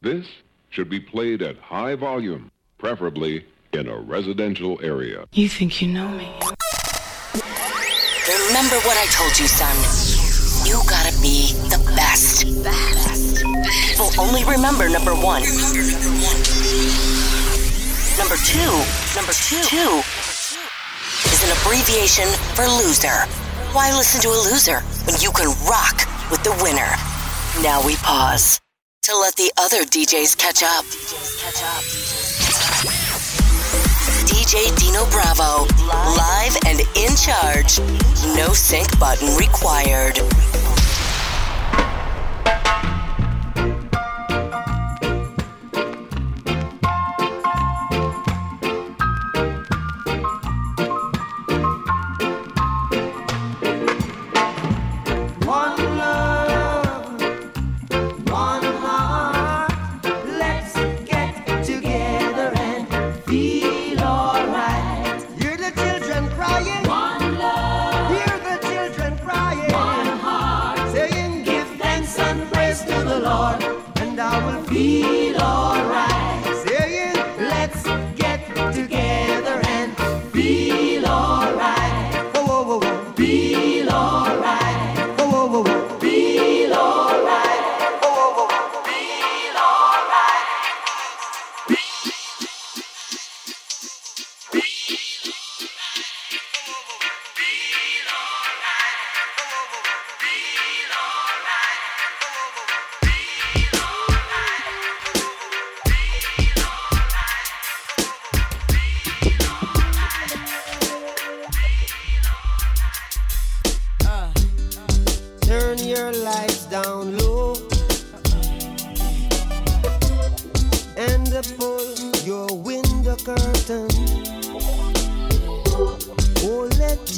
This should be played at high volume, preferably in a residential area. You think you know me. Remember what I told you, son. You gotta be the best. Best. People only remember number one. Remember number one. Number two. Number two. Two is an abbreviation for loser. Why listen to a loser when you can rock with the winner? Now we pause to let the other DJs catch up. DJ Dino Bravo, live and in charge. No sync button required.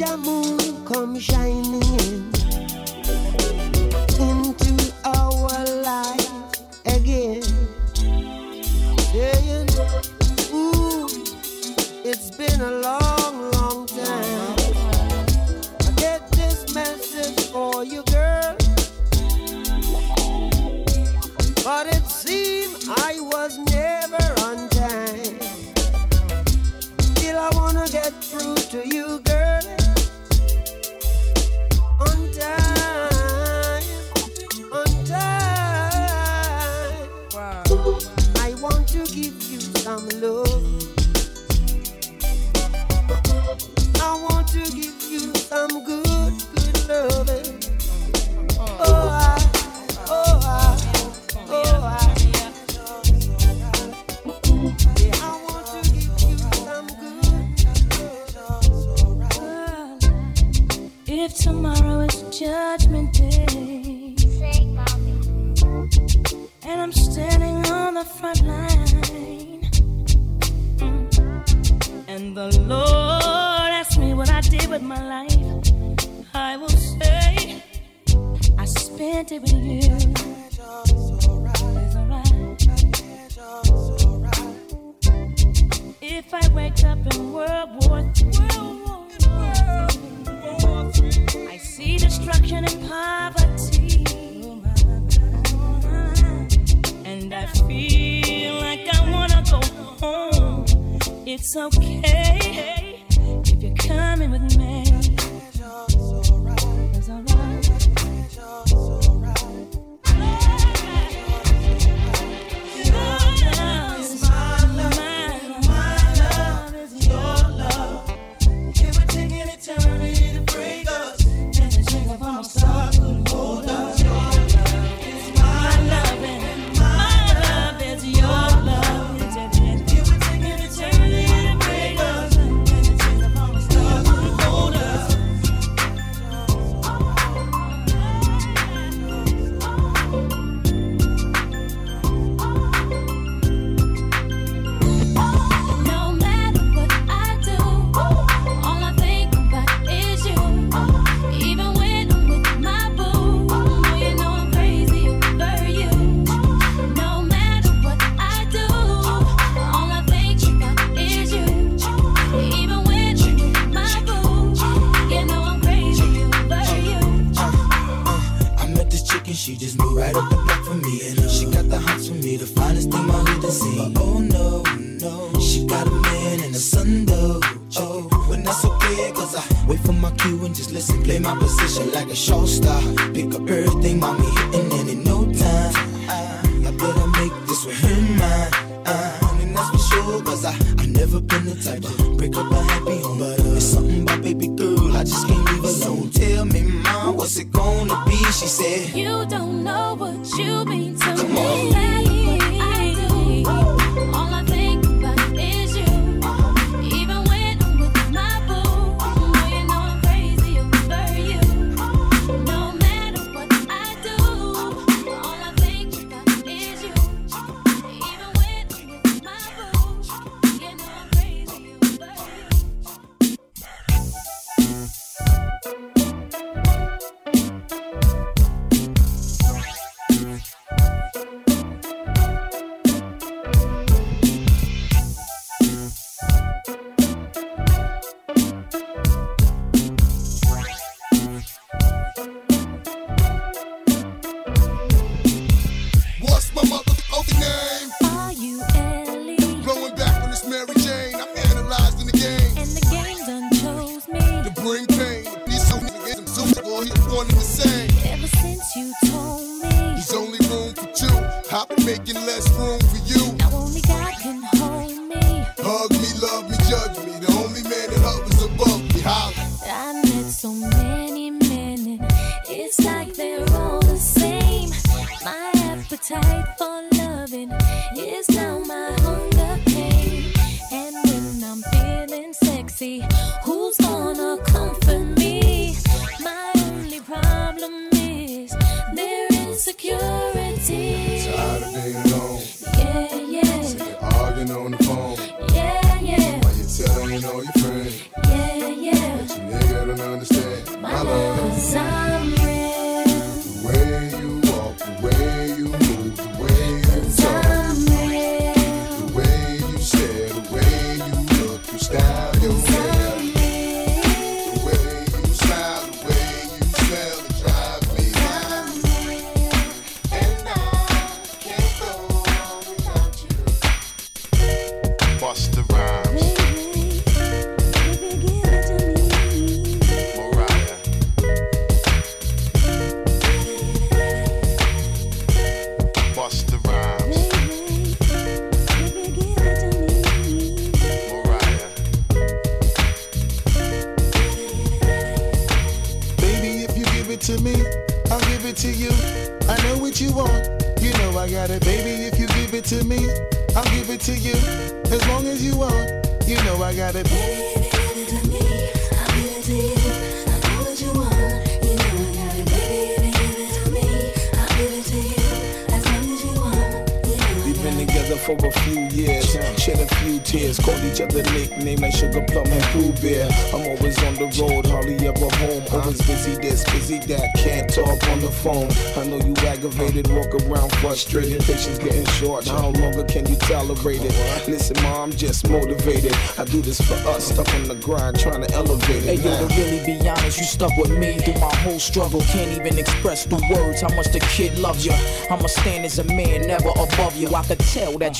your moon come shining in. contented with you. If I wake up in World War III, I see destruction and poverty, and I feel like I wanna go home. It's okay. I just can't leave alone. Tell me, mom, what's it gonna be? She said, You don't know what you mean you know I gotta it. For a few years, shed a few tears, called each other nicknames like Sugar Plum and Pooh Bear. I'm always on the road, hardly ever home. Always busy this, busy that, can't talk on the phone. I know you aggravated, walk around frustrated, patience getting short. How longer can you tolerate it? Listen, ma, I'm just motivated. I do this for us, stuck on the grind, trying to elevate it. Hey yo, to really be honest, you stuck with me through my whole struggle. Can't even express through words how much the kid loves you. I'ma stand as a man, never above you. I could tell that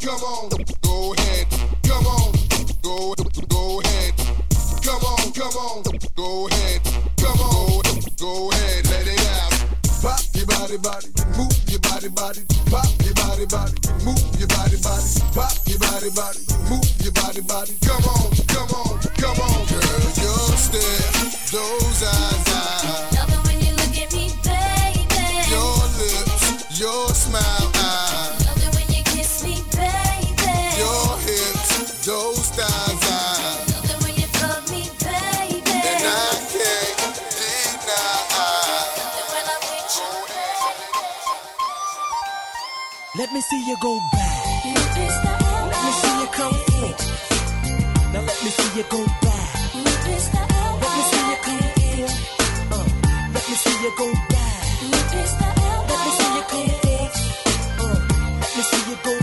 Come on, go ahead. Come on, go, go ahead. Come on, come on, go ahead. Come on, go ahead, let it out. Pop your body, body, move your body, body. Pop your body, body, move your body, body. Pop your body, body, move your body, body. Come on, come on, come on, girl, your stare, those eyes, eyes, Love it when you look at me, baby. your lips, your Let me see you go back. Let me see you come in. Now let me see you go back. Let me see you come in. Uh, let me see you go back. Let me see you come in. Uh, let me see you go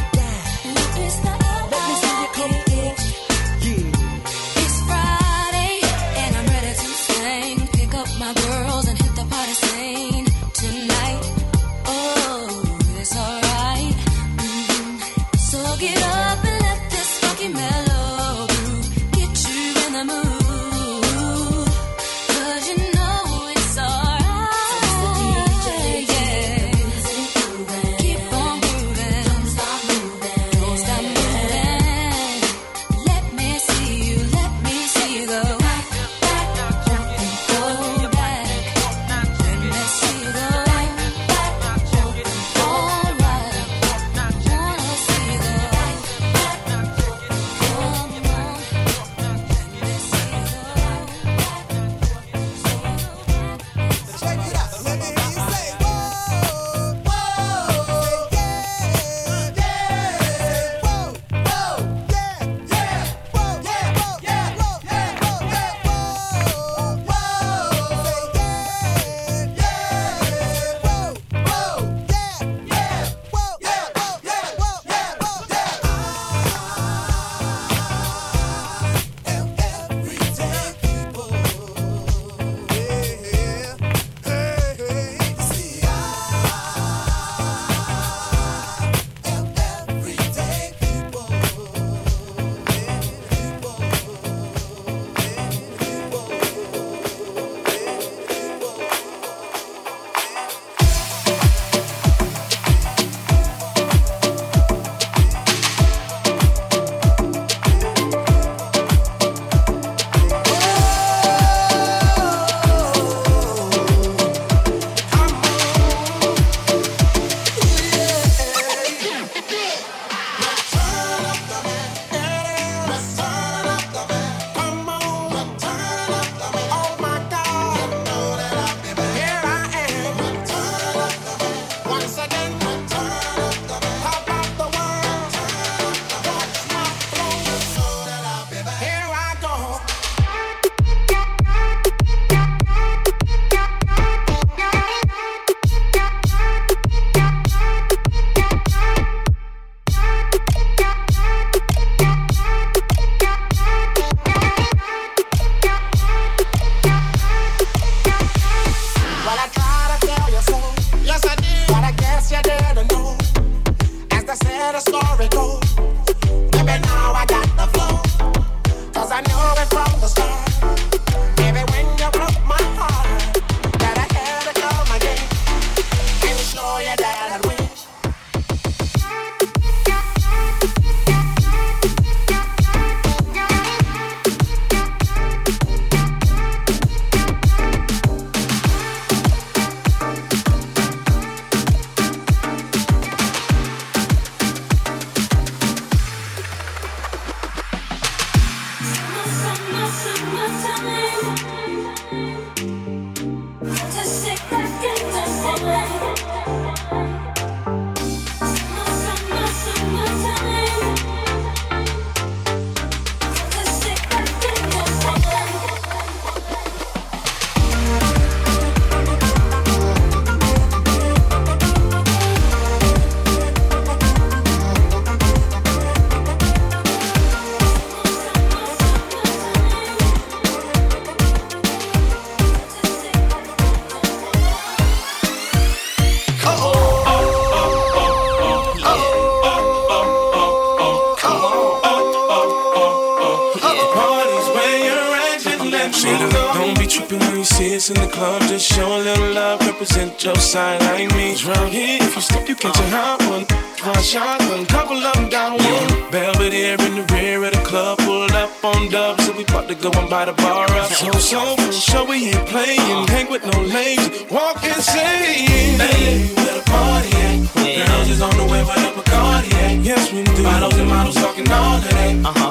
Just show a little love, represent your side like me. Round here, if you slip, you catch a hot one. One shot, one couple of them down one. Belvedere in the rear of the club, pulled up on dubs, so we about to go and buy the bar up. So, so, for sure we ain't playing, hang with no lames, walk insane. Hey, where the party at? Girls is on the way, where the Bacardi at? Yes, we do. Bottles and models talking all of that. Uh-huh.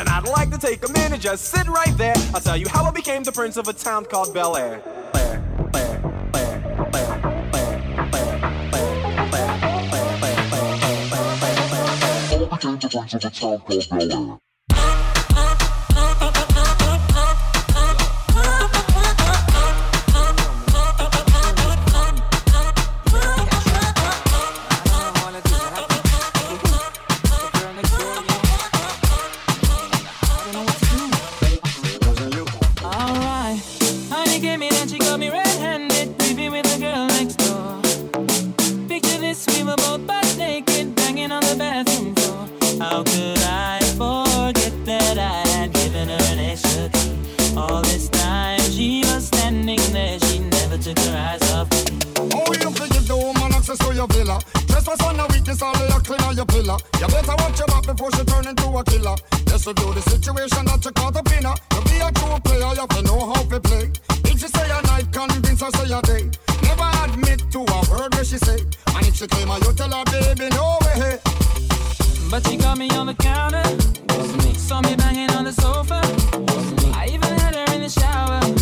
and I'd like to take a minute, just sit right there. I'll tell you how I became the prince of a town called Bel Air. Bel Air. And if she came out, you tell her, oh, baby, no way. But she got me on the counter. Saw me banging on the sofa. I even had her in the shower.